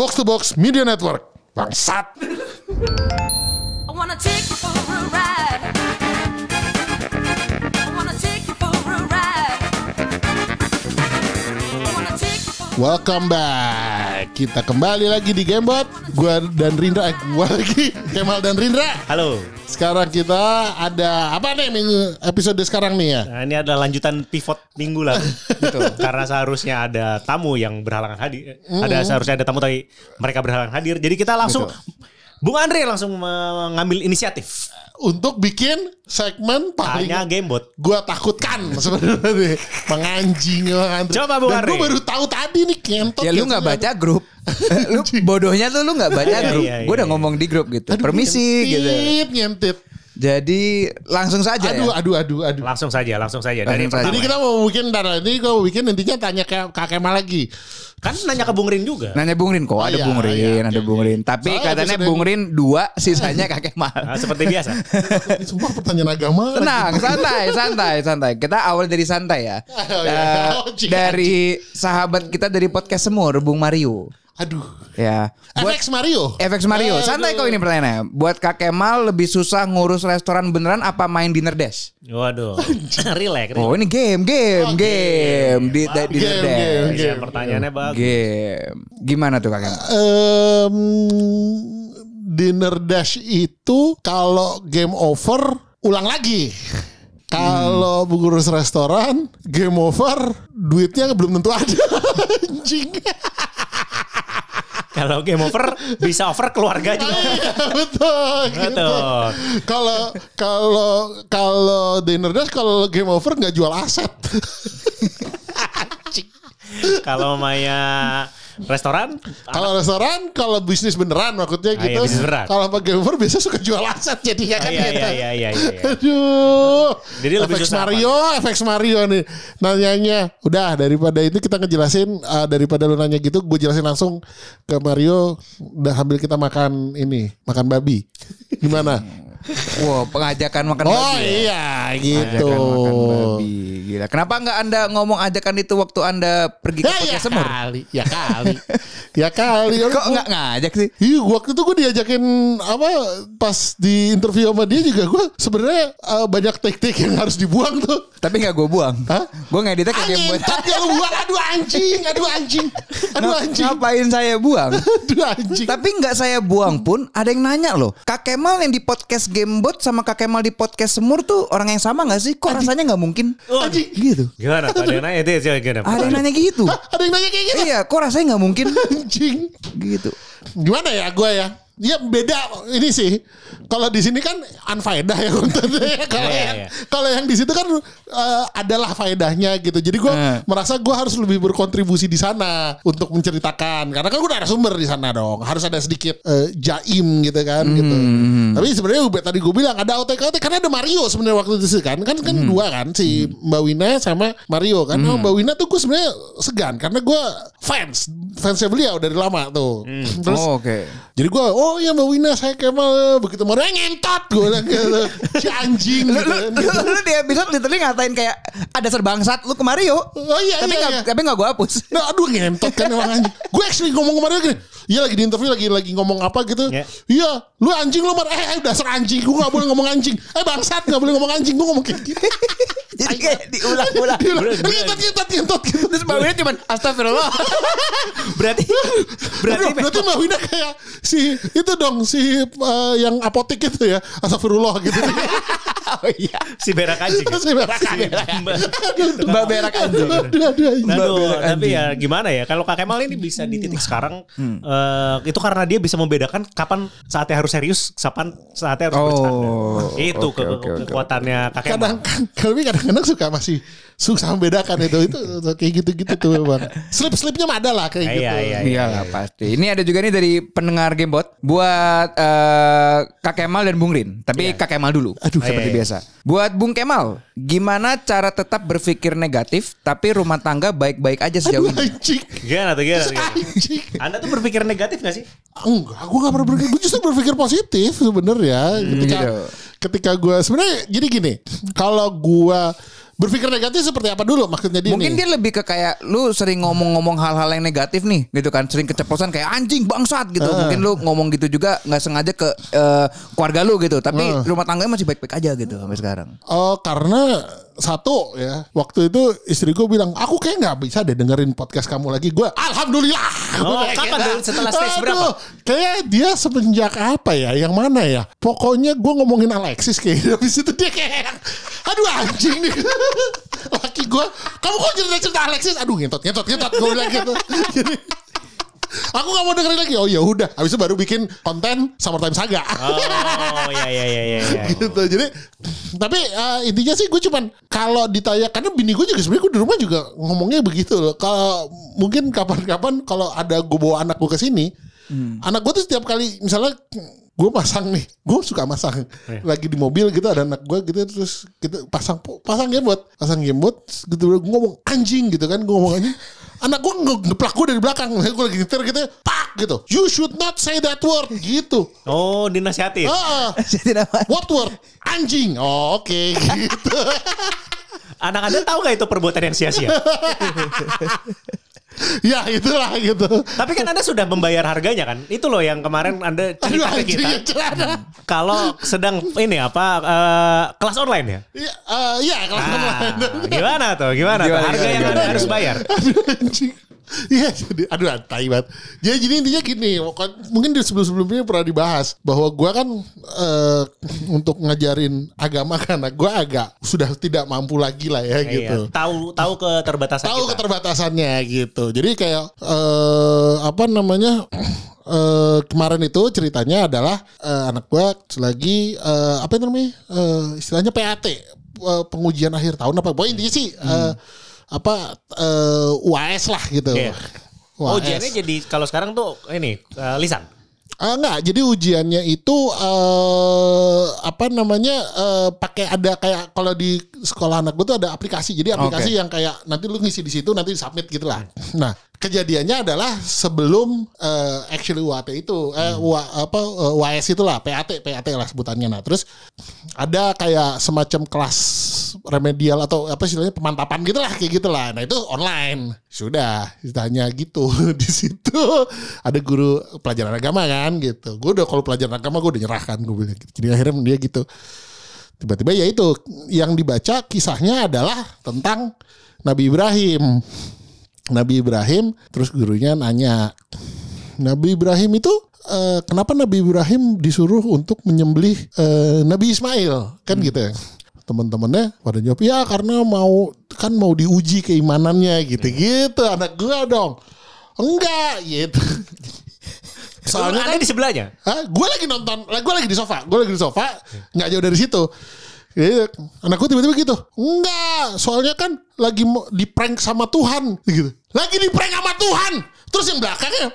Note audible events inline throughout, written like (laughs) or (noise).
Box to Box Media Network. Bangsat. I wanna take you for a ride. Welcome back. Kita kembali lagi di Gamebot. Gua dan Rindra, eh, gua lagi (laughs) Kemal dan Rindra. Halo. Sekarang kita ada apa nih minggu episode sekarang nih ya? Nah, ini adalah lanjutan pivot minggu lah. (laughs) gitu. Karena seharusnya ada tamu yang berhalangan hadir. Ada seharusnya ada tamu tapi mereka berhalangan hadir. Jadi kita langsung Bung Andre langsung mengambil inisiatif. Untuk bikin segmen paling Hanya Gamebot. gua takutkan (laughs) sebenarnya. Menganjing mengantre. Coba, Bung Dan gua baru tahu tadi nih kentot. Ya lu nggak baca grup. (laughs) lu bodohnya tuh lu nggak baca Iya, grup. iya, Gue udah iya. ngomong di grup gitu. Aduh, Permisi gitu. nyentit, Nyentit. Jadi langsung saja Aduh, ya. aduh, aduh, aduh. Langsung saja, langsung saja. Dari Langsung. Jadi kita mau bikin ntar ini gua mau bikin intinya tanya ke Kak Kemal lagi. Kan nanya ke Bung Rin juga. Nanya Bung Rin kok, Oh, ada iya, Bung Rin, iya, ada oke, Bung. Rin. Tapi Soalnya katanya Bung Rin dua, (laughs) sisanya kakek mal. Nah, (laughs) seperti biasa. (laughs) Semua pertanyaan agama. Tenang, santai, santai, santai. Kita awal dari santai ya. Oh, iya. Eh, Oh, dari sahabat kita dari podcast Semur, Bung Mario. Aduh. Ya. Buat FX Mario. FX Mario, Aduh. santai kok ini pertanyaannya. Buat Kak Kemal lebih susah ngurus restoran beneran apa main dinner dash? Waduh. (laughs) relax. Oh ini game, game, Oh, game, di, di- dinner Game, dash. game, Iya, game. pertanyaannya bagus. Game. Gimana tuh Kak Kemal? Em, dinner dash itu kalau game over ulang lagi. Kalau mengurus restoran, game over, duitnya belum tentu ada. (laughs) Anjing. Kalau game over bisa over keluarga juga. Iya, betul. gitu. Betul. Kalau kalau kalau dinner dash kalau game over nggak jual aset. (laughs) Kalau Maya restoran Kalau restoran, kalau bisnis beneran maksudnya Ah, iya, gitu. beneran. Kalau pakai gamer biasa suka jual aset jadinya kan iya, gitu. iya, iya, iya, iya, iya. Aduh. Jadi lebih FX apa? Mario, FX Mario nih nanyanya. Udah daripada itu kita ngejelasin uh, daripada lu nanya gitu, gue jelasin langsung ke Mario. Udah sambil kita makan ini, makan babi. Gimana? Wow, pengajakan makan oh babi. ya? iya gitu. Ajakan makan babi. Gila. Kenapa nggak Anda ngomong ajakan itu waktu Anda pergi ke Ya, ya Semur? kali, ya kali, (laughs) ya kali. Kok nggak ngajak sih? Iya, waktu itu gue diajakin apa pas di interview sama dia juga gue sebenarnya uh, banyak take-take yang harus dibuang tuh. Tapi nggak gue buang. Hah? Gue ngeditnya kayak Anjing, buat. tapi lu buang, aduh anjing, aduh anjing, (laughs) aduh anjing, Ngapain saya buang? (laughs) aduh anjing. Tapi nggak saya buang pun ada yang nanya loh. Kak Kemal yang di podcast Gamebot sama Kak Kemal di podcast Semur tuh orang yang sama nggak sih? Kok rasanya nggak mungkin? Anjing. Gitu. Gimana? Ada yang nanya itu ya, gimana? Ada yang nanya gitu. Hah, ada yang nanya kayak gitu? Iya, kok rasanya nggak mungkin? Anjing. Gitu. Gimana ya gue ya? Ya beda ini sih. Kalau di sini kan unfaedah ya kontennya. (laughs) Kalau Iya, yang iya. kalau yang di situ kan eh, adalah faedahnya gitu. Jadi gue Eh. merasa gue harus lebih berkontribusi di sana untuk menceritakan. Karena kan gue narasumber di sana dong. Harus ada sedikit eh, jaim gitu kan. Gitu. Tapi sebenarnya gue- tadi gue bilang ada OTK karena ada Mario sebenarnya waktu itu kan. Kan kan dua kan si Mbak Wina sama Mario kan. Oh, Mbak Wina tuh gue sebenarnya segan karena gue fans fansnya beliau dari lama tuh. Terus Oh, Oke. Jadi gue, oh iya Mbak Wina saya Kemal begitu mau ngentot gue bilang gitu, (laughs) si anjing gitu. lu, kan. lu, lu di episode literally ngatain kayak ada serbangsat lu ke Mario. Oh iya tapi iya, nggak iya. tapi nggak gue hapus. Nah, aduh ngentot kan emang anjing. Gue actually ngomong kemarin gini. Iya lagi di interview lagi lagi ngomong apa gitu. Ya. Iya, lu anjing lu mar. Eh, eh dasar anjing. Gue gak boleh ngomong anjing. Eh bangsat gak boleh ngomong anjing. Gue ngomong kayak gitu. (laughs) Jadi kayak diulang-ulang. Ngentot ngentot ngentot. Terus Mbak Wina cuman astagfirullah. (laughs) Berarti berarti Berarti, berarti Mbak Wina kayak si itu dong si eh, yang apotek itu ya. Astagfirullah gitu. (laughs) oh iya. si berak anjing. ya? (laughs) Saya berak anjing. Mbak berak anjing. Aduh, tapi ya gimana ya kalau Kak Kemal ini bisa di titik sekarang eh, itu karena dia bisa membedakan kapan saatnya harus serius, kapan saatnya harus Oh, bercanda. Itu ke- kekuatannya Kak Kemal. kadang kami kadang-kadang suka masih susah membedakan itu itu kayak gitu-gitu tuh bang slip slipnya mah ada lah kayak Iya, gitu iya, iya. Iyalah pasti. Ini ada juga nih dari pendengar Gamebot buat eh, Kak Kemal dan Bung Rin. Tapi Kak Kemal dulu. Aduh. seperti Iya, iya. biasa. Buat Bung Kemal, gimana cara tetap berpikir negatif tapi rumah tangga baik-baik aja sejauh aduh ini? anjing Gimana tuh gimana, Anda tuh berpikir negatif gak sih? enggak gue gak pernah berpikir gue justru berpikir positif sebenarnya ketika gitu. Ketika gue sebenarnya jadi gini kalau gue berpikir negatif seperti apa dulu maksudnya dia Mungkin nih? dia lebih ke kayak lu sering ngomong-ngomong hal-hal yang negatif nih, gitu kan? Sering keceplosan kayak anjing bangsat gitu. Ah. Mungkin lu ngomong gitu juga nggak sengaja ke eh, keluarga lu gitu, tapi Ah. rumah tangganya masih baik-baik aja gitu sampai sekarang. Oh karena satu ya. Waktu itu istri gue bilang aku kayak nggak bisa deh dengerin podcast kamu lagi. Gue alhamdulillah. Oh, Gua kapan kayak, tuh? Setelah stage Aduh, berapa? kayak dia semenjak apa ya? Yang mana ya? Pokoknya gue ngomongin Alexis kayak (laughs) habis itu dia kayak aduh anjing nih. (laughs) Laki gue kamu kok cerita cerita Alexis? Aduh ngentot ngentot ngentot. Gue bilang gitu. (laughs) Jadi Aku gak mau dengerin lagi. Oh ya udah. Habis itu baru bikin konten Summertime Saga. Oh ya ya ya ya. ya. (laughs) gitu jadi tapi eh, intinya sih gue cuman kalau ditanya karena bini gue juga sebenarnya gue di rumah juga ngomongnya begitu loh kalau mungkin kapan-kapan kalau ada gue bawa anak gue ke sini anak gue tuh setiap kali misalnya gue pasang nih gue suka masang lagi di mobil gitu ada anak gue gitu terus kita pasang pasang gamebot pasang gamebot gitu gue ngomong anjing gitu kan gue ngomong anjing anak gue nge- ngeplak gue dari belakang gue lagi nyetir gitu pak gitu you should not say that word gitu Oh dinasihatin. Ah, (laughs) Jadi nama What word? Anjing. Oh, oke (laughs) gitu. Anak anda tahu nggak itu perbuatan yang sia-sia? (laughs) (laughs) ya itulah gitu. Tapi kan anda sudah membayar harganya kan? Itu loh yang kemarin anda Aduh cerita ke anjing kita. ya celana. Kalau sedang ini apa eh, kelas online ya? Iya, eh, iya kalau Nah, online. gimana tuh? Gimana, tuh? Gimana, Harga gimana, yang gimana, anda harus bayar? Aduh anjing. Iya jadi aduh tai banget. Jadi, jadi intinya gini, mungkin di sebelum-sebelumnya pernah dibahas bahwa gua kan eh, untuk ngajarin agama (laughs) kan gua agak sudah tidak mampu lagi lah ya gitu. Iya, tahu tahu keterbatasan tahu kita. keterbatasannya gitu. Jadi kayak eh apa namanya (clears throat) eh kemarin itu ceritanya adalah eh, anak gua lagi eh, apa namanya eh, istilahnya PAT eh, pengujian akhir tahun apa pokoknya intinya sih eh, apa eh, UAS lah gitu. Iya. UAS. Ujiannya jadi kalau sekarang tuh ini eh, lisan. Ah, enggak, jadi ujiannya itu eh apa namanya eh pakai ada kayak kalau di sekolah anak gue tuh ada aplikasi. Jadi aplikasi yang kayak nanti lu ngisi di situ nanti submit gitu lah. Nah, kejadiannya adalah sebelum eh actually UAT itu eh UA, apa eh, UAS itulah PAT PAT lah sebutannya. Nah, terus ada kayak semacam kelas remedial atau apa istilahnya pemantapan gitu lah kayak gitulah. Nah, itu online. Sudah, ditanya gitu (laughs) di situ ada guru pelajaran agama kan gitu. Gue udah kalau pelajaran agama gue udah nyerah kan gue bilang gitu. Jadi akhirnya dia gitu. Tiba-tiba ya itu yang dibaca kisahnya adalah tentang Nabi Ibrahim. Nabi Ibrahim terus gurunya nanya Nabi Ibrahim itu eh, kenapa Nabi Ibrahim disuruh untuk menyembelih eh, Nabi Ismail? Kan gitu ya. Teman-temannya pada jawab ya karena mau kan mau diuji keimanannya gitu-gitu anak gua dong. Enggak gitu. (laughs) Soalnya kan di sebelahnya. Hah? Gue lagi nonton, gue lagi di sofa, gue lagi di sofa, nggak jauh dari situ. Jadi, anak gue tiba-tiba gitu, enggak, soalnya kan lagi di prank sama Tuhan, gitu. Lagi di prank sama Tuhan. Terus yang belakangnya,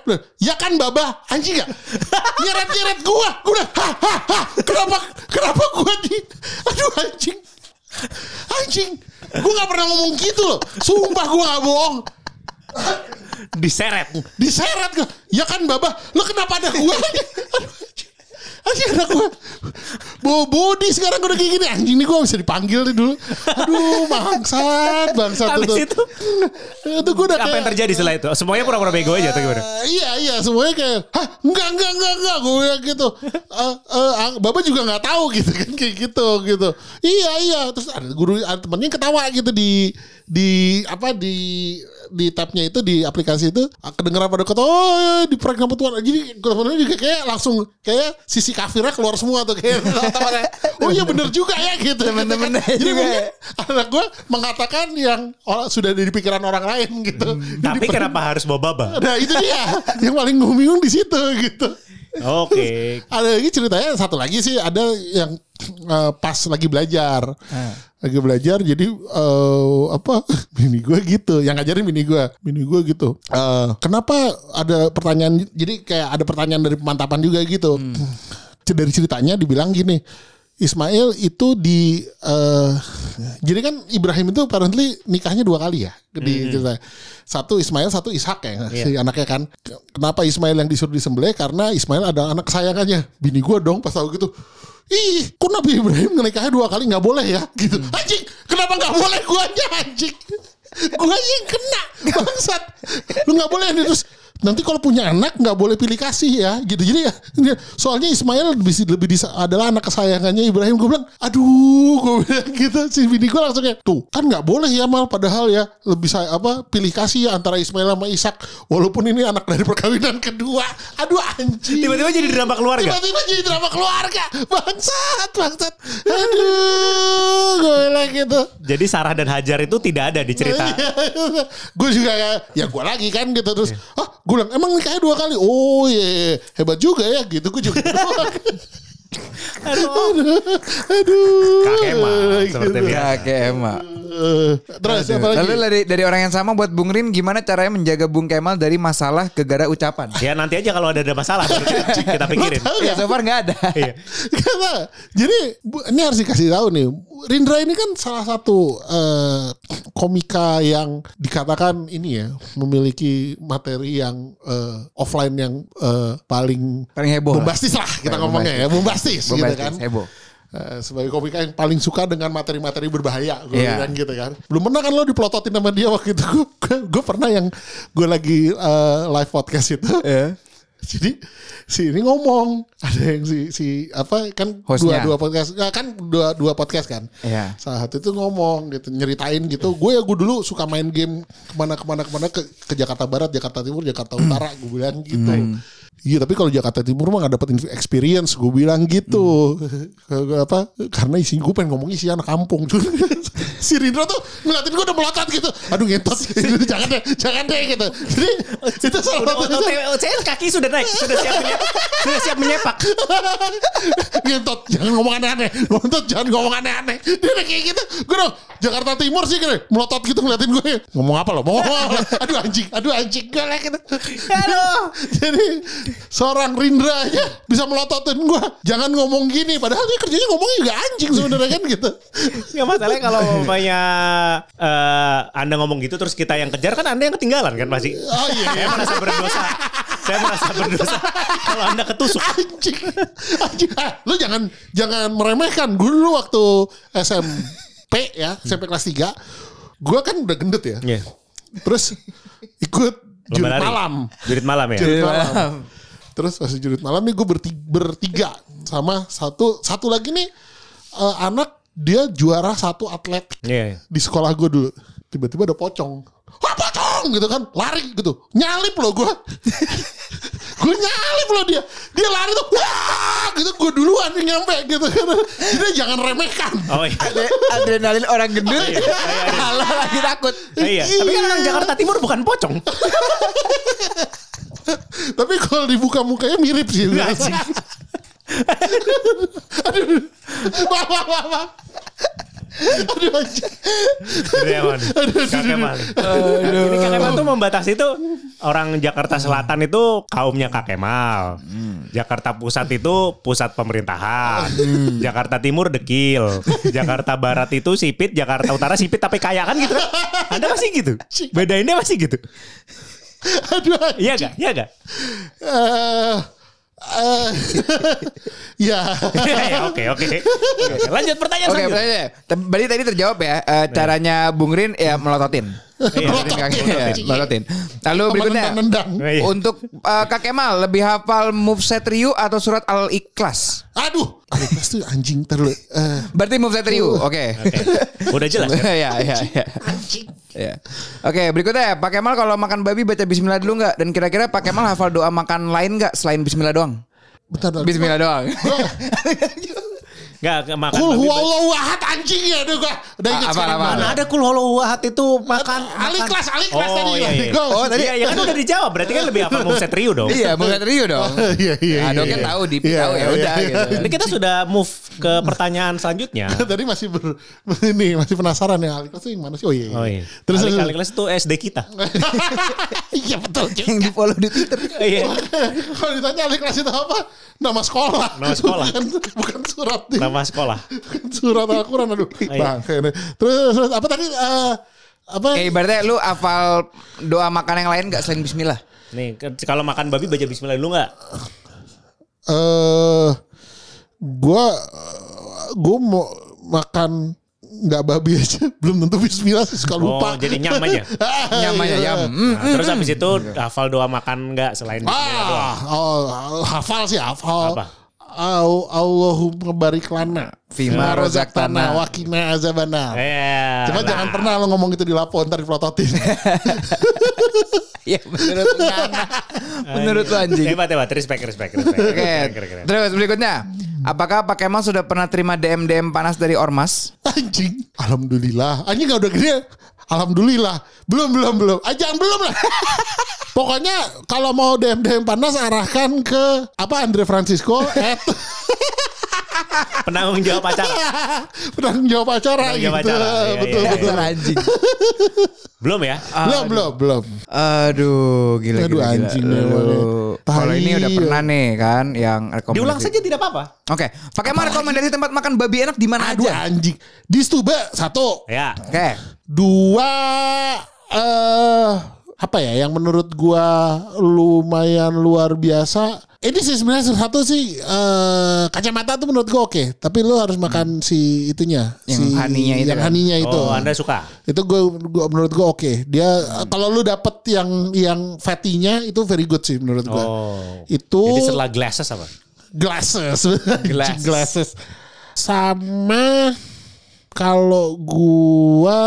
ya kan baba, anjing gak? (laughs) Nyeret-nyeret gue, gue udah, ha, ha, ha, kenapa, kenapa gue di, aduh anjing, anjing, gue gak pernah ngomong gitu loh, sumpah gue gak bohong. Diseret. diseret gue ya kan baba lo kenapa ada gue (laughs) anjing anak gue bawa body sekarang udah kayak gini. Anjing nih gue bisa dipanggil nih dulu. Aduh bangsat bangsat Habis tuh. itu? Itu gue udah apa yang kayak terjadi setelah itu? Semuanya pura-pura bego aja atau gimana? Eh, iya iya semuanya kayak hah enggak enggak enggak enggak gue bilang gitu. Eh, eh, ah, bapak juga nggak tahu gitu kan kayak gitu gitu. Iya iya. Terus ada guru ada temennya ketawa gitu di di apa di di tabnya itu di aplikasi itu ah, kedengeran pada kata oh di prank sama Tuhan jadi temennya juga kayak langsung kayak sisi kafirnya keluar semua tuh kayak (laughs) oh iya bener juga ya gitu Temen-temennya jadi juga. mungkin anak gue mengatakan yang oh, sudah ada di pikiran orang lain gitu Jadi Tapi kenapa harus bawa baba? Nah itu dia yang paling gue bingung di situ gitu. Oke. Ada lagi ceritanya satu lagi sih ada yang eh, pas lagi belajar, lagi belajar jadi eh, apa (laughs) bini gue gitu, yang ngajarin bini gue, bini gue gitu. Eh, kenapa ada pertanyaan? Jadi kayak ada pertanyaan dari pemantapan juga gitu. Dari ceritanya dibilang gini. Ismail itu di eh, jadi kan Ibrahim itu apparently nikahnya dua kali ya di cerita. Satu Ismail, satu Ishak ya si anaknya kan. Kenapa Ismail yang disuruh disembelih? Karena Ismail ada anak kesayangannya. Bini gua dong pas tahu gitu. Ih kok Nabi Ibrahim ngenikahnya dua kali nggak boleh ya? Gitu. Anjing kenapa nggak boleh guanya anjing? Gua yang kena bangsat. Lu nggak boleh terus nanti kalau punya anak nggak boleh pilih kasih ya gitu jadi ya soalnya Ismail lebih lebih disa- adalah anak kesayangannya Ibrahim gue bilang aduh gue bilang (laughs) gitu si bini gue langsung kayak tuh kan nggak boleh ya mal padahal ya lebih saya apa pilih kasih ya antara Ismail sama Ishak walaupun ini anak dari perkawinan kedua aduh anjing Tiba-tiba jadi drama keluarga. Tiba-tiba jadi drama keluarga. Bangsat, bangsat. Aduh, gue bilang gitu. Jadi Sarah dan Hajar itu tidak ada di cerita. (laughs) gue juga ya, ya gue lagi kan gitu terus. Ah, gue bilang emang nikahnya dua kali. Oh iya, hebat juga ya gitu. Gue juga. (laughs) aduh, aduh. Kak Kemal, seperti biasa. Kakek emak. Eh, Terus apa lagi? Lalu dari, dari orang yang sama buat Bung Rin gimana caranya menjaga Bung Kemal dari masalah gegara ucapan? Ya nanti aja kalau ada ada masalah kita, (laughs) kita pikirin. Tahu Ya nggak? so far nggak ada. Iya. Karena jadi ini harus dikasih tahu nih. Rindra ini kan salah satu eh, komika yang dikatakan ini ya memiliki materi yang eh, offline yang eh, paling Paling heboh lah. bombastis lah kita Ya, ngomongnya ya bombastis, gitu Bombastis, kan. heboh. Eh, sebagai komika yang paling suka dengan materi-materi berbahaya gue Iya. bilang gitu kan belum pernah kan lo dipelototin sama dia waktu itu (laughs) gue, gue pernah yang gue lagi eh, live podcast itu Iya. (laughs) jadi si ini ngomong ada yang si si apa kan Hostnya. dua dua podcast ya kan dua dua podcast kan Iya. salah satu itu ngomong gitu nyeritain gitu gue ya gue dulu suka main game ke mana ke mana ke mana ke, ke Jakarta Barat Jakarta Timur Jakarta Utara gue bilang gitu Iya tapi kalau Jakarta Timur mah gak dapet experience gue bilang gitu. Apa karena isi gue pengen ngomong isi anak kampung. (laughs) Si Rindra tuh ngeliatin gue udah melotot gitu. Aduh ngentot. (laughs) Jangan deh jangan deh gitu. Jadi itu salah satu saya kaki sudah naik, sudah siap menyepak, sudah siap menyepak. (laughs) ngentot jangan ngomong aneh-aneh. Ngentot jangan ngomong aneh-aneh. Dia udah kayak gitu. Gue dong Jakarta Timur sih kira melotot gitu ngeliatin gue ngomong apa lo? Mau ngomong apa? aduh anjing aduh anjing gue gitu. Aduh jadi seorang Rindra aja bisa melototin gue jangan ngomong gini padahal dia kerjanya ngomongnya juga anjing sebenarnya kan gitu Nggak masalahnya kalau (laughs) umpamanya eh, Anda ngomong gitu terus kita yang kejar kan Anda yang ketinggalan kan pasti. oh iya (laughs) Saya merasa berdosa. Saya merasa berdosa kalau Anda ketusuk. anjing anjing ah, lu jangan jangan meremehkan gue dulu waktu SMP ya SMP kelas 3 gue kan udah gendut ya Iya. terus ikut jurit malam. Jurit malam ya. jurit malam. Terus pas jurit malam nih gue bertiga, bertiga sama satu satu lagi nih eh, anak dia juara satu atlet Iya. di sekolah gue dulu. Tiba-tiba ada pocong. Wah pocong! Gitu kan lari gitu. Nyalip loh gue (laughs) gue nyalip loh dia dia lari tuh wah gitu gue duluan yang nyampe gitu kan jadi jangan remehkan Oh iya. Adre- Adrenalin orang gendut. Iya, iya, iya. Malah lagi takut. Iya, tapi kan orang Jakarta Timur bukan pocong. tapi kalau dibuka mukanya mirip sih aduh wah wah wah wah aduh anjing Keman. Kak Kemal. Ini Kemal tuh membatasi itu orang Jakarta Selatan itu kaumnya Kak Kemal. Jakarta Pusat itu pusat pemerintahan. Jakarta Timur dekil. Jakarta Barat itu sipit, Jakarta Utara sipit tapi kaya kan gitu kan. Anda masih gitu. Bedainnya masih gitu. aduh. Iya gak? Iya gak? Eh, eh, (laughs) ya (laughs) Oke, oke. Oke, Lanjut pertanyaan Oke, selanjutnya. pertanyaannya. T- Berarti tadi terjawab ya. eh, caranya Bung Rin ya melototin. Iya, Melototin kaki. Ya, melototin. Lalu berikutnya. Oh, iya. Untuk eh, Kak Kemal lebih hafal moveset Ryu atau surat Al-Ikhlas? aduh Alex tuh anjing terlalu eh, Berarti moveset Ryu. Oke. Udah jelas kan? ya, ya, ya. Ya. Oke, berikutnya Pak Kemal kalau makan babi baca bismillah dulu nggak? Dan kira-kira Pak Kemal hafal doa makan lain nggak selain bismillah doang? bentar bentar. Bismillah doang. (laughs) Enggak makan Kul huwallahu ahad anjing ya udah gua udah ingat Apa, sekarang apa, mana. Ada kul hollow wahat itu makan Ali makan- kelas, Ali kelas oh, tadi. Iya, iya. Oh, tadi Iya, iya kan (laughs) udah dijawab berarti kan lebih hafal moveset Ryu dong. iya, moveset Ryu dong. (laughs) Iya iya Nah, iya. dong kan iya. tahu di Iya, tahu ya iya, udah iya. gitu. Ini kita sudah move ke pertanyaan selanjutnya. (laughs) Tadi masih ber, ini masih penasaran ya Ali kelas itu yang mana sih? Oh iya. Oh iya. Terus kali kelas itu SD kita. Iya betul. Yang di follow di Twitter. Iya. Kalau ditanya Ali kelas itu apa? Nama sekolah. Nama sekolah. Bukan, bukan surat. nih. Nama sekolah. (laughs) Surat Al-Quran aduh. Iya. Bang, kayaknya. terus, terus apa tadi eh, apa? Oke, ibaratnya lu hafal doa makan yang lain nggak selain bismillah? Nih, kalau makan babi baca bismillah dulu enggak? Eh Gua eh, gua mau makan nggak babi aja (laughs) belum tentu bismillah sih suka Oh, lupa. jadi nyam aja. Nyamanya (laughs) Iya. nyam. Hmm. Nah, terus habis itu hafal doa makan enggak selain bismillah? Ah, oh, hafal sih hafal. Apa? Au- Allahumma barik lana Fima rozaktana. wakina azabana. Eh, Cuma nah. jangan pernah lo ngomong itu di lapo ntar dipelototin. (laughs) Iya menurut. (laughs) Menurut lu anjing. Hebat hebat, respect respect respect. Oke. Keren. Terus berikutnya. Apakah Pak Kemal sudah pernah terima DM DM panas dari ormas? Anjing. Alhamdulillah. Anjing gak udah gede. Alhamdulillah. Belum belum belum. Ah, jangan belum lah. (laughs) Pokoknya kalau mau DM DM panas arahkan ke apa Andre Francisco at (laughs) (laughs) Penanggung jawab acara. penanggung jawab acara Penanggung gitu. jawab acara. Iya, betul iya, betul. Dasar anjing. Belum ya? Belum belum belum. Aduh, gila Aduh, gila. gila. anjing emang. Kalau ini udah pernah nih kan yang rekomendasi. Diulang saja tidak apa-apa. Oke, pakai mana rekomendasi tempat makan babi enak di mana Aduh aja? anjing. Di Stuba satu. Ya. Oke. Dua eh apa ya yang menurut gua lumayan luar biasa. Ini sih sebenarnya satu sih eh kacamata tuh menurut gua oke, tapi lu harus makan si itunya, Yang si haninya itu yang kan? haninya itu. Oh, Anda suka? Itu gua, gua menurut gua oke. Dia kalau lu dapet yang yang fatty-nya itu very good sih menurut gua. Oh. Itu Jadi setelah glasses apa? glasses. (laughs) Glasses. glasses. Sama kalau gua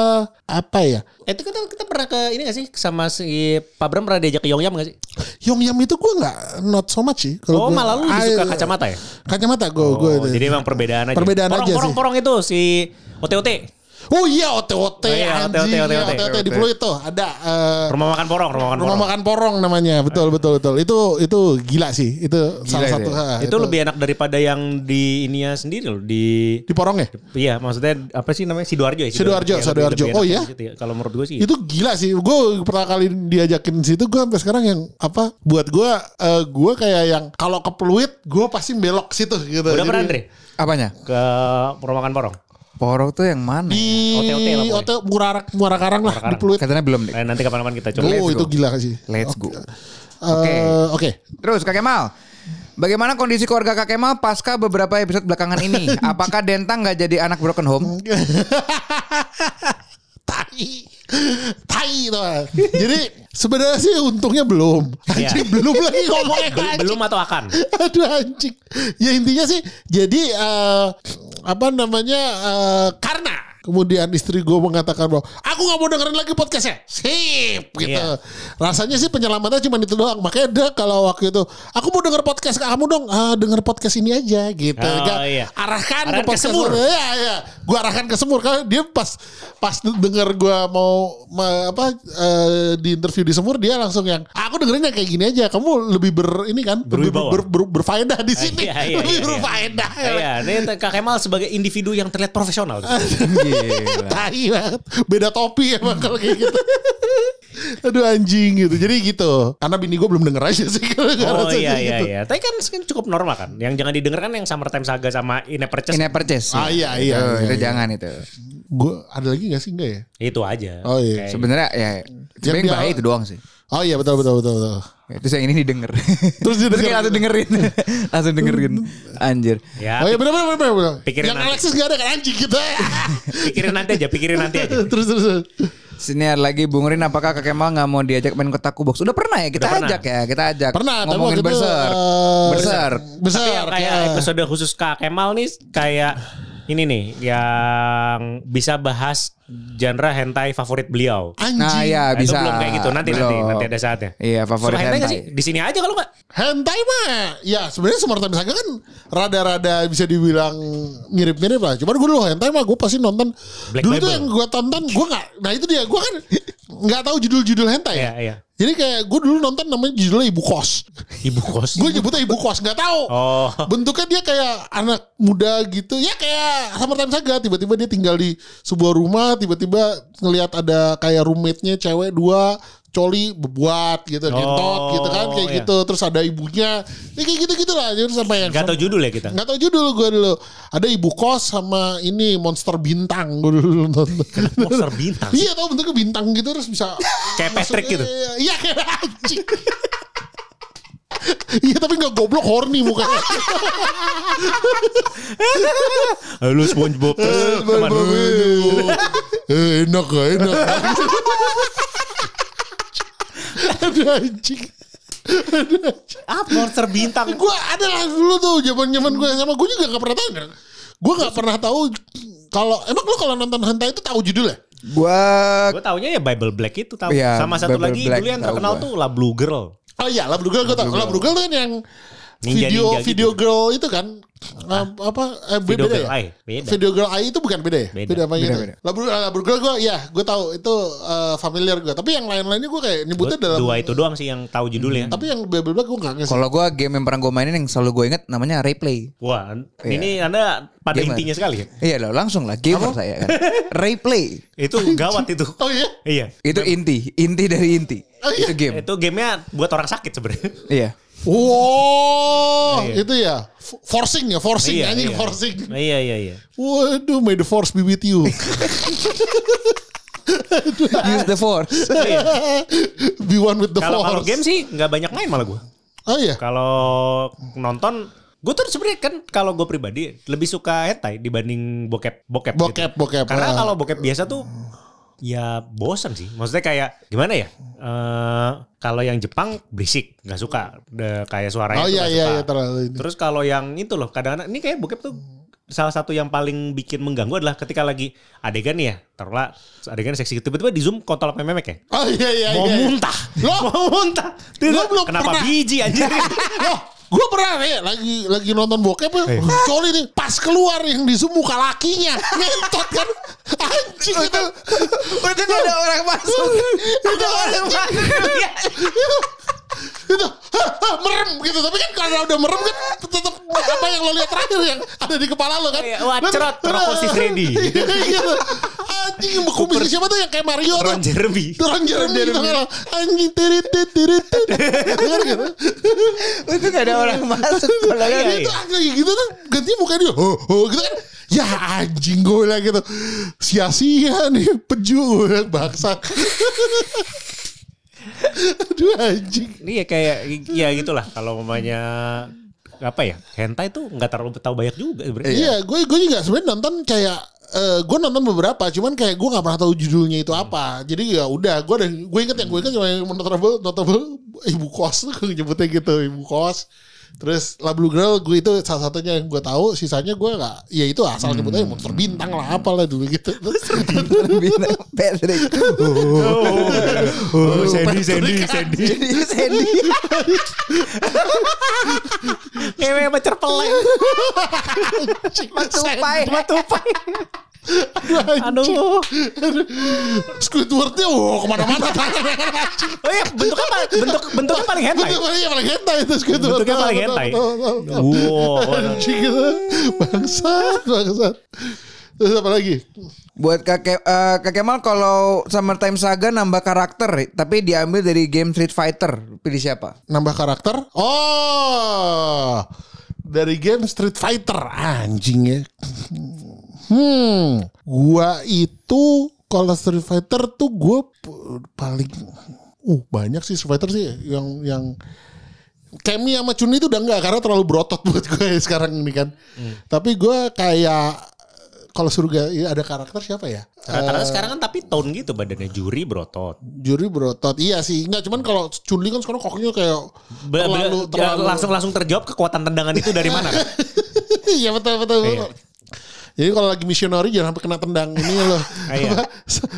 apa ya? Eh, Itu kita kita pernah ke ini gak sih sama si Pak Bram pernah diajak ke Yongyam gak sih? Yongyam itu gua nggak not so much sih. Oh, gua- malah lu suka Ah, kacamata ya? Kacamata gua gua Oh, itu. jadi emang perbedaan aja. Perbedaan porong, aja porong, sih. porong itu si OT-OT. Oh iya OT-OT Oh iya, anjing. OT-OT, Iya, OT-OT. OT-OT di Pluit tuh ada eh, Rumah makan porong, rumah makan rumah porong. makan porong namanya. Betul betul betul. Itu itu gila sih. Itu salah itu satu. ya. ha, itu, lebih enak daripada yang di ininya sendiri loh di di porong ya? Iya, maksudnya apa sih namanya Sidoarjo ya? Sidoarjo, Iya, Sidoarjo. lebih Oh, iya? ya. Kalau menurut gue sih. Itu gila sih. Gue pertama kali diajakin situ gue sampai sekarang yang apa buat gue eh gue kayak yang kalau ke Pluit gue pasti belok situ gitu. Udah Jadi, pernah Andre Apanya? ke rumah makan porong? Porok tuh yang mana? Di OT-OT lah pokoknya. OT Muara Muara Karang lah Muara di Pluit. Katanya belum deh. Eh, nanti kapan-kapan kita coba. Oh itu gila sih. Let's go. Eh, Oke. Terus Kak Kemal. Bagaimana kondisi keluarga Kak Kemal pasca beberapa episode belakangan ini? (laughs) Apakah Dentang nggak jadi anak broken home? (laughs) tai tai tuh jadi sebenarnya sih untungnya belum Iya. anjing belum lagi ngomongnya anjing. belum atau akan? aduh anjing ya intinya sih jadi eh, apa namanya eh, karena kemudian istri gue mengatakan bahwa aku nggak mau dengerin lagi podcastnya sip gitu Iya. rasanya sih penyelamatnya cuma itu doang makanya dia kalau waktu itu aku mau denger podcast kamu dong ah, denger podcast ini aja gitu Oh, iya. arahkan, ke podcast Semur. ya ya gue arahkan ke semur karena dia pas pas denger gue mau ma- apa eh, di interview di semur dia langsung yang "Ah, aku dengerinnya kayak gini aja kamu lebih ber ini kan lebih Berwibawa. ber, ber, berfaedah di sini Iya, iya, lebih iya, iya. berfaedah Iya, ini Kak Kemal sebagai individu yang terlihat profesional. (laughs) (laughs) tai banget beda topi emang kalau kayak gitu (laughs) aduh anjing gitu jadi gitu karena bini gue belum denger aja sih (laughs) Oh iya iya gitu. iya. Tapi kan cukup normal kan. Yang jangan didengar kan yang Summertime Saga sama In a Purchase. Ini purchase. Ah, iya, iya, Itu, iya, itu iya. jangan itu. gue ada lagi gak sih enggak ya Itu aja. Oh, iya. Sebenarnya ya sebenarnya baik itu doang sih. Oh iya betul betul betul betul Terus yang ini didengar. Terus dia (laughs) Terus kayak langsung dengerin. (laughs) langsung dengerin. Anjir. Ya, oh iya benar benar benar benar Pikirin yang nanti. Alexis gak ada kan anjing gitu (laughs) pikirin nanti aja, pikirin nanti aja. terus terus terus. Sini ada lagi Bung Rin apakah Kak Kemal nggak mau diajak main ke Taku Box? Udah pernah ya kita Udah pernah. ajak ya, kita ajak. Pernah, tapi ngomongin waktu itu, berser. eh, Berser. besar Tapi yang kayak kayak- episode khusus Kak Kemal nih kayak ini nih yang bisa bahas genre hentai favorit beliau. anjing Nah ya Nah, itu bisa. belum kayak gitu. Nanti nanti Belum. nanti ada saatnya. Iya favorit Suka hentai hentai. sih? Di sini aja kalau nggak. hentai mah ya sebenarnya Summer Time Saga kan rada-rada bisa dibilang mirip-mirip lah cuman gue dulu hentai mah gue pasti nonton Black dulu tuh Bible. yang gue tonton gue nggak nah itu dia gue kan nggak tahu judul-judul hentai Iya ya iya. Jadi kayak gue dulu nonton namanya judulnya Ibu Kos (laughs) Ibu kos. gue nyebutnya Ibu Kos nggak tahu Oh. bentuknya dia kayak anak muda gitu ya kayak Summer Time Saga tiba-tiba dia tinggal di sebuah rumah tiba-tiba ngelihat ada kayak roommate-nya cewek dua coli bebuat gitu gentot gitu kan kayak iya. gitu terus ada ibunya ya kayak gitu gitu lah jadi sampai yang Gak tau judul ya kita. nggak tahu judul gue dulu ada ibu kos sama ini monster bintang gue dulu nonton Monster bintang. iya tau bentuknya bintang gitu terus bisa Kayak Patrick gitu. Iya, iya kayak anjing Iya tapi gak goblok horny mukanya. Halo SpongeBob terus teman Eh, enak gak enak. Aduh anjing. apa monster bintang Gue ada lah dulu tuh zaman zaman gue sama gue juga gak pernah tahu. Gue gak pernah tahu kalau emang lo kalau nonton hentai itu tahu judulnya? Gua Gue taunya ya Bible Black itu tahu. Iya, Sama satu Bible lagi Black dulu yang terkenal gua. tuh La Blue Girl. Oh iya, Lab Girl gue tau. Lab Girl tuh kan yang Ninja-ninja video gitu. video girl itu kan Eh, apa eh, Video beda Girl ya? Eye, beda. Video girl eye itu bukan beda ya? Beda. apa gitu. Beda, beda. Lab Lab Girl gue ya, gue tahu itu eh, familiar gue. Tapi yang lain-lainnya gue kayak nyebutnya Gua dalam Dua itu doang sih yang tahu judulnya. Tapi yang Black gue gak ngerti. kalau gua game yang pernah gue mainin yang selalu gue inget namanya Replay. Wah, Iya. ini Anda pada Gamer. intinya sekali ya. Iya loh, langsung lah gamer saya kan. (laughs) Replay. Itu gawat itu. (laughs) Oh iya? Iya. Itu inti, inti dari inti. Oh, iya? Itu game. Itu gamenya buat orang sakit sebenarnya. Iya. Wow, Iya. itu ya forcing ya, forcing Iya, anjing iya. forcing. Iya iya iya. Waduh, may the force be with you. (laughs) Use the force. (laughs) be one with the Kalau force. kalau game sih nggak banyak main malah gue. Oh iya. Kalau nonton gue tuh sebenarnya kan kalau gue pribadi lebih suka hentai dibanding bokep bokep gitu. Bokep, bokep. Karena Ah. kalau bokep biasa tuh ya bosan sih. Maksudnya kayak gimana ya? Eh kalau yang Jepang berisik, nggak suka. De, kayak suaranya Oh iya iya suka. iya terlalu ini. Terus kalau yang itu loh, kadang-kadang ini kayak bokep tuh salah satu yang paling bikin mengganggu adalah ketika lagi adegan nih ya, taruhlah adegan seksi tiba-tiba di zoom kontol apa memek ya. Oh iya iya Mau iya. muntah. Loh? Mau muntah. Lo belum Kenapa pernah- biji anjir? (laughs) Loh, gue pernah nih lagi lagi nonton bokep ya. Eh. Coli nih pas keluar yang di zoom muka lakinya. Ngentot kan. Anjing itu. Udah gak ada orang masuk. Itu orang itu merem gitu tapi kan kalau udah merem kan tetap apa yang lo lihat terakhir yang ada di kepala lo kan Iya, wah, cerot, Rocco Siffredi. (laughs) Iya, gitu. anjing yang kumisnya siapa tuh yang kayak Mario tuh Ron Jeremy. Ron Jeremy gitu kan anjing tirit tirit gitu (laughs) Itu gak ada orang masuk. Kalau Iya, iya. tuh lagi gitu tuh ganti muka dia ho ho gitu kan ya anjing gue bilang gitu sia-sia nih peju gue bangsa (laughs) aduh anjing Iya kayak ya gitulah kalau mamanya apa ya hentai tuh nggak terlalu tahu banyak juga sebenarnya. Iya, gue gue juga sebenarnya nonton kayak eh gue nonton beberapa, cuman kayak gue nggak pernah tahu judulnya itu apa. Jadi ya udah, gue ada gue inget yang gue inget cuma yang notable notable ibu kos tuh (laughs) gue nyebutnya gitu ibu kos. Terus La Blue Girl gue itu salah satunya yang gue tahu, sisanya gue nggak, ya itu asal nyebutnya monster bintang lah apalah dulu gitu. (laughs) Bintang Patrick. (laughs) Oh, Sandy, Sandy, Sandy. Jadi Sandy. Kayak pacar peleng. Tupai. Matupai. Aduh. Squidwardnya wow ke mana-mana. Oh iya, bentuknya paling bentuk bentuknya paling hentai. Bentuknya paling hentai itu Squidward. Bentuknya paling hentai. Wow. Anjing. Bangsat, bangsat. Terus apa lagi? Buat kakek eh, Kak Kemal kalau Summertime Saga nambah karakter tapi diambil dari game Street Fighter. Pilih siapa? Nambah karakter? Oh, dari game Street Fighter anjing ya. Hmm, gua itu kalau Street Fighter tuh gua paling uh banyak sih Street Fighter sih yang yang Kemi sama Chun itu udah enggak karena terlalu berotot (laughs) buat gue sekarang ini kan. Tapi gua kayak kalau suruh ga- ya ada karakter siapa ya? Rata-rata sekarang kan tapi tone gitu badannya juri berotot. Juri berotot. Iya sih. Enggak cuman kalau Chun Li kan sekarang koknya kayak be- terlalu ya, terlalu langsung langsung terjawab kekuatan tendangan itu dari mana kan? (laughs) Iya betul betul. Iya. Jadi kalau lagi missionary jangan sampai kena tendang ini loh. (laughs) Iya. apa,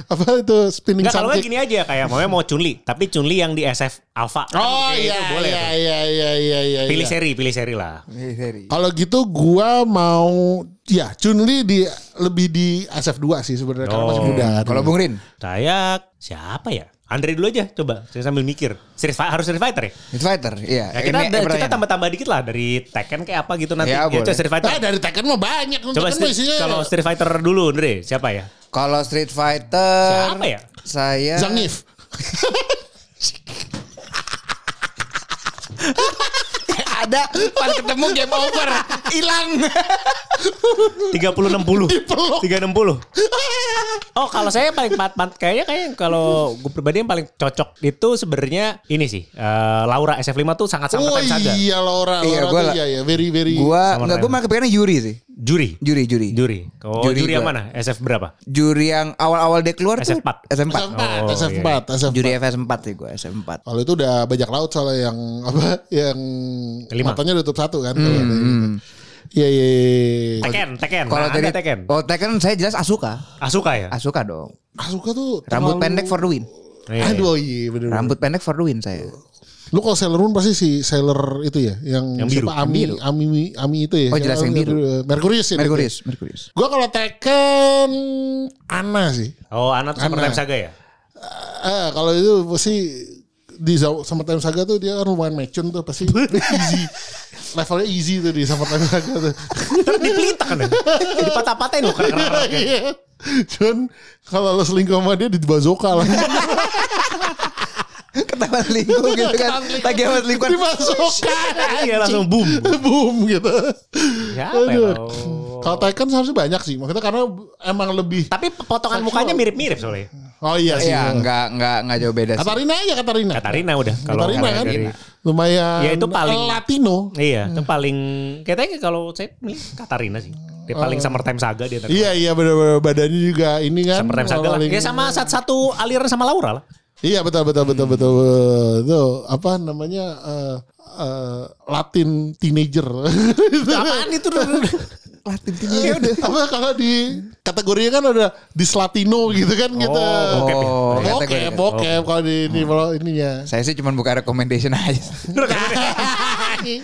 apa itu spinning Enggak kalau nggak sidekick. gini aja kayak maunya mau Chunli, tapi Chunli yang di SF Alpha. Oh iya itu boleh iya iya iya iya iya. Pilih iya. seri, pilih seri lah. Pilih seri. Kalau gitu gua mau ya Chun Li di lebih di SF2 sih sebenarnya karena masih Oh. muda. kan. Kalau Bung Rin, Saya siapa ya? Andre dulu aja coba. Saya sambil mikir. Street Fighter harus Street Fighter ya? Street Fighter. Iya. Ya kita Ini ada- kita tambah-tambah dikit lah dari Tekken kayak apa gitu nanti. Ya, boleh. coba Street Fighter. Ah, dari Tekken mah banyak. Coba Street- isinya kalau Street Fighter dulu Andre, siapa ya? Kalau Street Fighter. Siapa ya? Saya. Zangief. (laughs) ada, pas ketemu game over, hilang. 30 60. 360. Oh, kalau saya paling pat, pat kayaknya kayak kalau gue pribadi yang paling cocok itu sebenarnya ini sih. eh, Laura SF5 tuh sangat Oh sangat saja. iya Laura, Iya, Laura gua tuh lah- iya ya, very very. Gua enggak Ryan. gua malah kepengennya Yuri sih. Juri. Juri, juri. Juri. Oh, Juri juri, yang gua. mana? SF berapa? Juri yang awal-awal dia keluar tuh SF4. SF4. SF4, Oh, SF4, SF4. Juri FS4 sih gua, SF4. Kalau itu udah bajak laut soalnya yang apa yang Kelima. matanya tutup satu kan. kalau ada gitu. Iya iya. iya. Teken, Teken. Kalau Nah, ada Teken. Oh, Tekken saya jelas Asuka. Asuka ya? Asuka dong. Asuka tuh Rambut terlalu- pendek for the win. Iya, iya. Aduh iya bener. Rambut pendek for the win saya. Lu kalau Sailor Moon pasti si Sailor itu ya, yang, Yang biru. siapa Ami, Ami, Ami itu ya. Oh, jelas yang biru. Merkurius ya. Merkurius, Merkurius. Gue kalau Tekken Ana sih. Oh, anak tuh Summer Ana. Time Saga ya? Eh kalau itu pasti di Za- Summer Time Saga tuh dia kan lumayan mecun tuh pasti (laughs) easy. Levelnya easy tuh di Summer Time Saga tuh. Terus dipelitak kan ya? (laughs) Dipatah-patahin loh kerak-kerak. Iya. Cuman kalau lo selingkuh sama dia di bazooka lah. (laughs) Ketahuan selingkuh gitu kan. Lagi sama selingkuh. di bazooka. Iya langsung boom. Boom gitu. Ya? Aduh. kalau- Kalau Tekken seharusnya banyak sih. Maksudnya karena emang lebih. Tapi potongan mukanya mirip-mirip soalnya. Oh iya sih. Iya, enggak enggak enggak jauh beda sih. Katarina aja Katarina. Katarina udah. Kalau Katarina kan. dari- Lumayan. Ya, itu paling- Latino. Iya, itu paling kayaknya kalau saya milih Katarina sih. Dia paling Summertime Saga dia. Iya iya benar-benar badannya juga ini kan. Summertime Saga lah. Ya sama satu aliran sama Laura lah. Iya betul betul betul Hmm. betul, betul. Itu apa namanya eh, eh, Latin teenager. (laughs) Apaan itu? Latin Ya udah. apa kalau di kategorinya kan ada di Latino gitu kan gitu. Oh, bokep ya? Oh, Bokep, kategori. bokep kalau di ini kalau ininya. Saya sih cuma buka recommendation aja. (laughs)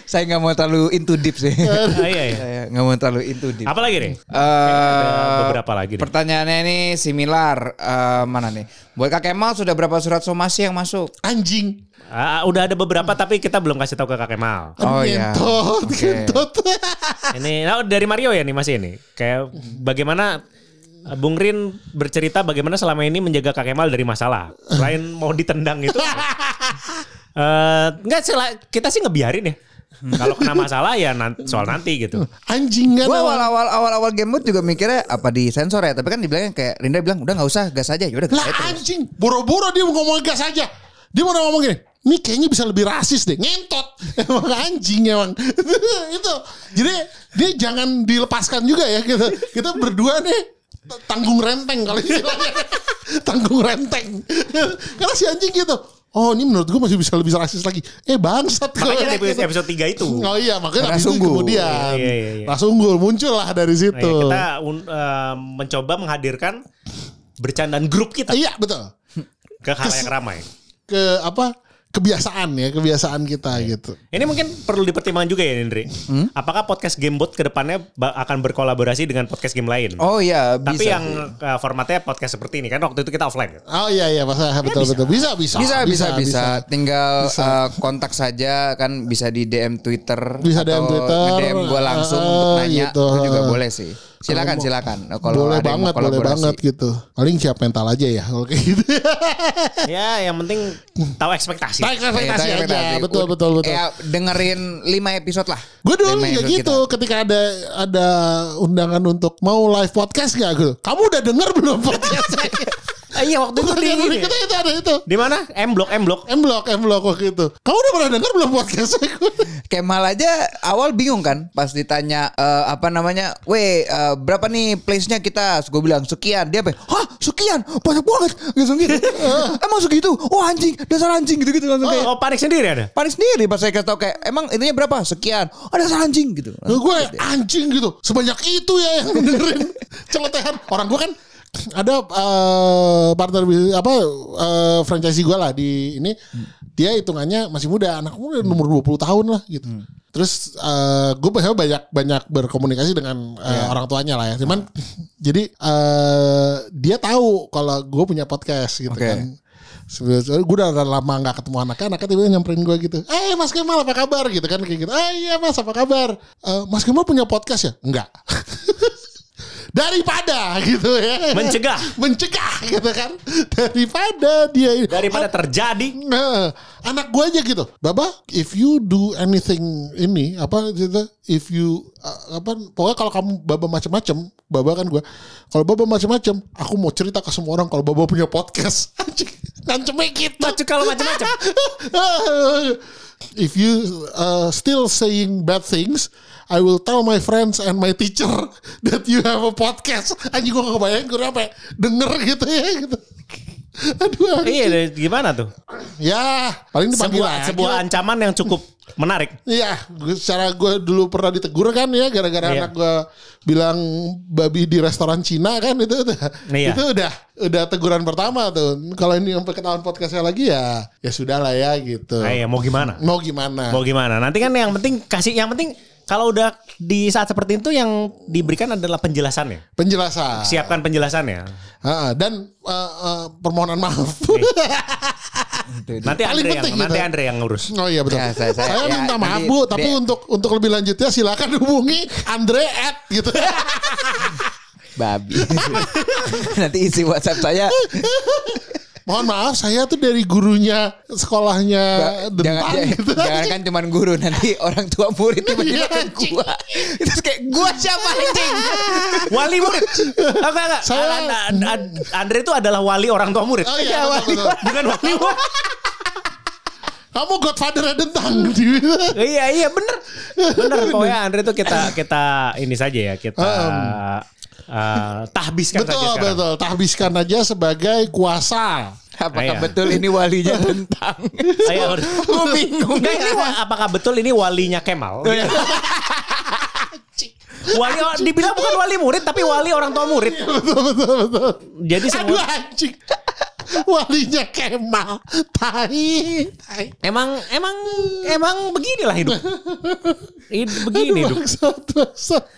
saya nggak mau terlalu into deep sih. Ah, iya, iya. (laughs) Saya nggak mau terlalu into deep. Apa lagi nih? Eh, Ada beberapa lagi nih. Pertanyaannya ini similar. Eh, mana nih? Buat Kak Kemal sudah berapa surat somasi yang masuk? Anjing. Ah, udah ada beberapa tapi kita belum kasih tahu ke Kak Kemal. Oh iya. Oke. ngentot. Ini nah, dari Mario ya nih masih ini. Kayak bagaimana uh, Bung Rin bercerita bagaimana selama ini menjaga Kak Kemal dari masalah. Selain mau ditendang itu. (laughs) eh enggak sela- kita sih ngebiarin ya. (laughs) Kalau kena masalah ya nanti, soal nanti gitu. Anjing kan. Gua awal awal awal awal game mode juga mikirnya apa di sensor ya, tapi kan dibilangnya kayak Rinda bilang udah nggak usah gas aja, yaudah gas Lah aja anjing, boro-boro dia mau ngomong gas aja. Dia mau ngomong gini, ini kayaknya bisa lebih rasis deh, ngentot. (laughs) Emang anjing emang. (laughs) itu. Jadi dia jangan dilepaskan juga ya kita. Kita berdua nih tanggung renteng kalau istilahnya. tanggung renteng. Karena si anjing gitu. Oh ini menurut gue masih bisa lebih rasis lagi. Eh bangsat. Makanya di Gitu. episode 3 itu. Oh iya makanya Karena habis itu kemudian Iya, iya, iya. Nah, sungguh muncul lah dari Nah, situ. ya, kita un- eh, mencoba menghadirkan bercandaan grup kita Iya betul. ke hal yang ramai. Ke apa kebiasaan ya kebiasaan kita Iya. gitu. Ini mungkin perlu dipertimbangkan juga ya Indri. Hmm? Apakah podcast Gamebot ke depannya ba- akan berkolaborasi dengan podcast game lain? Oh iya, bisa. Tapi yang uh, formatnya podcast seperti ini kan waktu itu kita offline. kan? Oh iya iya masa betul bisa. betul bisa bisa bisa, bisa, bisa, Tinggal eh, kontak saja kan bisa di DM Twitter Bisa DM atau Twitter, DM gue langsung eh, untuk nanya gitu. itu juga boleh sih. Silakan, Kalau silakan. Nah, Kalau boleh banget boleh banget gitu. Paling siap mental aja ya kalau (laughs) kayak gitu. ya, yang penting tahu ekspektasi. Iya, ekspektasi tanya aja ekspektasi. betul Udah- betul betul. Ya dengerin 5 episode lah. Gue dulu Lima kayak episode gitu kita. ketika ada ada undangan untuk mau live podcast gak gitu. Kamu udah denger belum podcast? (laughs) Ah, iya waktu itu di, Di kita itu ada itu. di mana? M Block, M Block. M Block, M Block waktu itu. Kamu udah pernah denger belum podcast (laughs) Kemal aja awal bingung kan pas ditanya eh, apa namanya, weh eh, berapa nih place-nya kita? Gue bilang sekian. Dia apa? Hah sekian? Banyak banget. Langsung gitu. (laughs) emang segitu? Oh anjing, dasar anjing gitu-gitu langsung kayak. Oh, panik sendiri ada. Panik sendiri pas saya kasih tau kayak emang intinya berapa? Sekian. Oh dasar anjing gitu. Nah, gue anjing gitu. Sebanyak itu ya yang (laughs) dengerin celotehan. Orang gue kan ada eh, partner apa eh, franchise gue lah di ini dia hitungannya masih muda anak muda nomor 20 tahun lah gitu. Terus eh, gue biasanya banyak banyak berkomunikasi dengan eh, orang tuanya lah ya. Cuman (laughs) jadi eh, dia tahu kalau gue punya podcast gitu Oke. kan. Sebenarnya gue udah lama gak ketemu anaknya, anaknya tiba-tiba nyamperin gue gitu. Eh Mas Kemal apa kabar gitu kan kayak gitu. Eh iya Mas apa kabar? "Eh, Mas Kemal punya podcast ya? Enggak. (laughs) daripada (laughs) gitu ya Mencegah. mencegah gitu kan daripada dia Daripada terjadi Nah, anak gue aja gitu. Baba, if you do anything ini apa gitu, if you uh, apa pokoknya kalau kamu baba macam-macam, baba kan gue. Kalau baba macam-macam, aku mau cerita ke semua orang kalau baba punya podcast. (laughs) Ngancemnya gitu. Kalau macam-macam. (laughs) if you uh, still saying bad things, I will tell my friends and my teacher (laughs) that you have a podcast. Anjing gue gak kebayang gue apa denger gitu ya gitu. (laughs) Aduh, anjing. Iya, gimana tuh? Ya, paling dipanggil Sebuah lagi sebuah ancaman yang cukup menarik. Iya, secara gue dulu pernah ditegur kan ya gara-gara Iya. anak gue bilang babi di restoran Cina kan itu udah Iya. itu udah udah teguran pertama tuh. Kalau ini sampai ketahuan podcastnya lagi ya ya sudah lah ya gitu. Nah, ya mau gimana? Mau gimana? Mau gimana? Nanti kan yang penting kasih yang penting kalau udah di saat seperti itu yang diberikan adalah penjelasannya. Penjelasan. Siapkan penjelasannya. Ha, dan uh, uh, permohonan maaf. (laughs) Nanti Andre yang penting nanti gitu. Andre yang ngurus. Oh iya betul. Ya, saya- saya- ya, minta maaf nanti Bu, tapi dia- untuk untuk lebih lanjutnya silakan hubungi Andre at gitu. Babi. (laughs) Nanti isi WhatsApp saya. (laughs) Mohon maaf, saya tuh dari gurunya sekolahnya Ba- jangan, gitu. jangan kan cuman guru nanti orang tua murid tiba-tiba Iya, ke gua. Itu kayak gua siapa anjing? Wali murid. Enggak, enggak. Saya- An- An- An- Andre itu adalah wali orang tua murid. Oh iya, betul, betul. Bukan wali murid. Kamu godfather Dentang. iya iya bener bener (laughs) pokoknya Andre tuh kita kita ini saja ya kita eh, tahbiskan saja betul, sekarang. betul. Tahbiskan aja sebagai kuasa. Apakah Iya. betul ini walinya tentang? (laughs) (laughs) Gua bingung. Enggak, ini apakah betul ini walinya Kemal? (laughs) wali dibilang bukan wali murid tapi wali orang tua murid. Betul, betul, betul. Jadi Aduh semua anjing. (laughs) Walinya Kemal. Tai. Tai. emang emang emang beginilah hidup. Hidup begini hidup.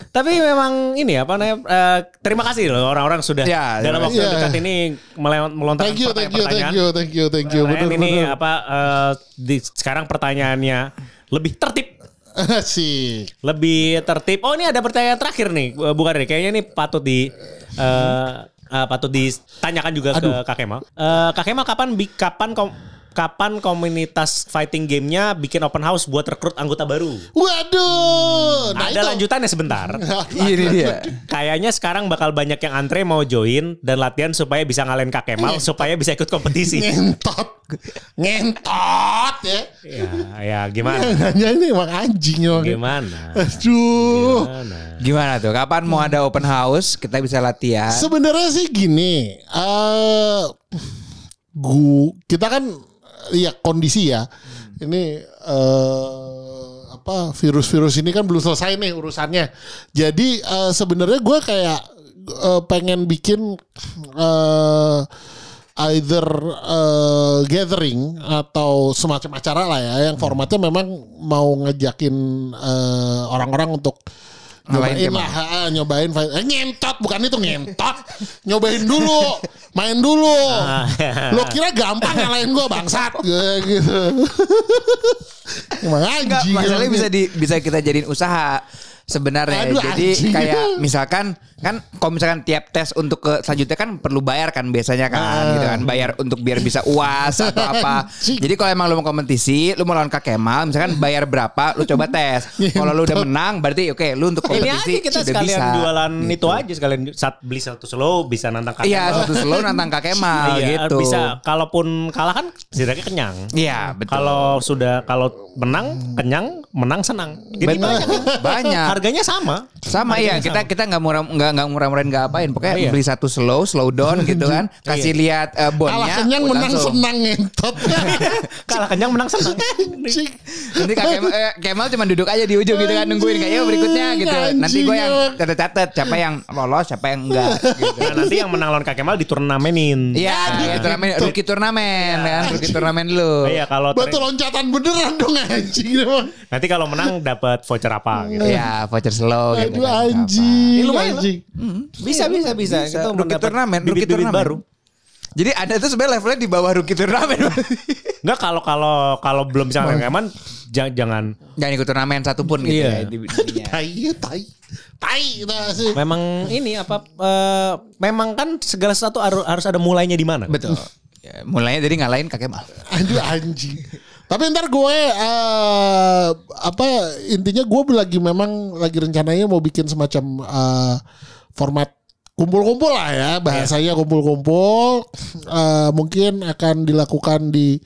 Tapi memang ini apa namanya eh, terima kasih loh orang-orang sudah Ya, dalam waktu kasih. dekat Ya. ini melontarkan Thank you, thank you, thank pertanyaan-pertanyaan. you, thank you, thank you. Ini betul. apa eh, di, sekarang pertanyaannya lebih tertib, (laughs) Asik. lebih tertib. Oh ini ada pertanyaan terakhir nih, eh, bukan nih. Kayaknya ini patut di eh, eh, patut ditanyakan juga ke Kak Kemal. Eh, Kak Kemal kapan kapan kom- kapan komunitas fighting gamenya bikin open house buat rekrut anggota baru? Waduh. Nah, ada itu. lanjutannya sebentar. (laughs) Ini dia. Kayaknya sekarang bakal banyak yang antre mau join dan latihan supaya bisa ngalahin Kak Kemal supaya bisa ikut kompetisi. Ngentot. Ngentot ya. ya, ya gimana? (laughs) Hanya ini emang anjing emang. Gimana? Aduh. Gimana? Gimana tuh? Kapan mau ada open house? Kita bisa latihan. Sebenarnya sih gini, eh gua kita kan ya kondisi ya. Ini eh apa virus-virus ini kan belum selesai nih urusannya. Jadi eh, sebenarnya gue kayak eh, pengen bikin eh either eh, gathering atau semacam acara lah ya yang formatnya memang mau ngejakin eh, orang-orang untuk nyobain lah ha, nyobain fight. Eh, ngentot bukan itu ngentot. Nyobain dulu main dulu. Lo kira gampang ngalahin gue bangsat? Gue (laughs) gitu. Emang anjing. masalahnya bisa di bisa kita jadiin usaha sebenarnya. Aduh, Jadi anjing. kayak (laughs) misalkan kan kalau misalkan tiap tes untuk ke selanjutnya kan perlu bayar kan biasanya kan Ah. gitu kan bayar untuk biar bisa uas (laughs) atau apa. Anjing. Jadi kalau emang lu mau kompetisi, lu mau lawan Kak Kemal, misalkan bayar berapa, lu coba tes. (laughs) Kalau lu udah menang berarti oke, lu untuk Ini kompetisi aja kita udah sekalian bisa. jualan Gitu. itu aja sekalian saat beli satu slow bisa nantang Kak Iya, satu slow nantang Kak Kemal Iya, gitu. Bisa kalaupun kalah kan setidaknya kenyang. Iya, betul. Kalau sudah kalau menang kenyang, menang senang. Jadi Benar. banyak. Banyak. Harganya sama. Sama iya kita kita nggak murah nggak nggak murah-murahin nggak apain pokoknya Oh, iya. beli satu slow slow down (laughs) gitu kan kasih lihat eh, bonnya kalah kenyang menang langsung. senang ngentot (laughs) Kalah kenyang menang senang. (laughs) Nanti Kak Kemal, eh, Kemal cuma duduk aja di ujung gitu kan nungguin kayak "Yo, berikutnya gitu nanti gue yang Anjing, catat catat siapa yang lolos siapa yang enggak gitu. Nah, nanti yang menang lawan Kak Kemal diturnamenin. Iya, Aduh, turnamen, gitu. rookie turnamen kan, rookie turnamen dulu. Iya, kalau batu loncatan beneran dong anjing nanti kalau menang dapat voucher apa gitu. Iya, voucher slow gitu aduh kan. anjing Ini lumayan anjing Bisa bisa bisa. Bisa. Kita Rookie mendapat turnamen, rookie turnamen. baru. Jadi Anda tuh sebenarnya levelnya di bawah rookie turnamen. Enggak kalau kalau kalau belum bisa ngalahin aman jangan jangan Jangan ikut turnamen satupun gitu Iya. ya. di- intinya. (laughs) Tai, tai, tai, sih. memang ini apa eh, memang kan segala sesuatu harus harus ada mulainya di mana. Betul. Ya, mulainya dari ngalahin kakek mal. Aduh anjing. Tapi ntar gue eh, apa intinya gue lagi memang lagi rencananya mau bikin semacam eh, format kumpul-kumpul lah ya bahasanya kumpul-kumpul Eh, mungkin akan dilakukan di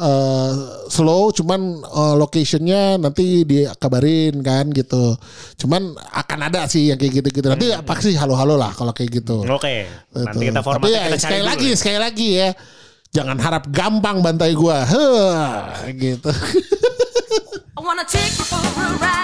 eh, slow cuman eh, locationnya nanti dikabarin kan gitu cuman akan ada sih yang kayak gitu-gitu nanti apa sih halo-halo lah kalau kayak gitu Oke. Nanti Betul. kita Tapi formatnya ya, kita cari sekali dulu lagi, ya. sekali lagi ya. Jangan harap gampang bantai gua. Heh, gitu. I wanna take you for a ride.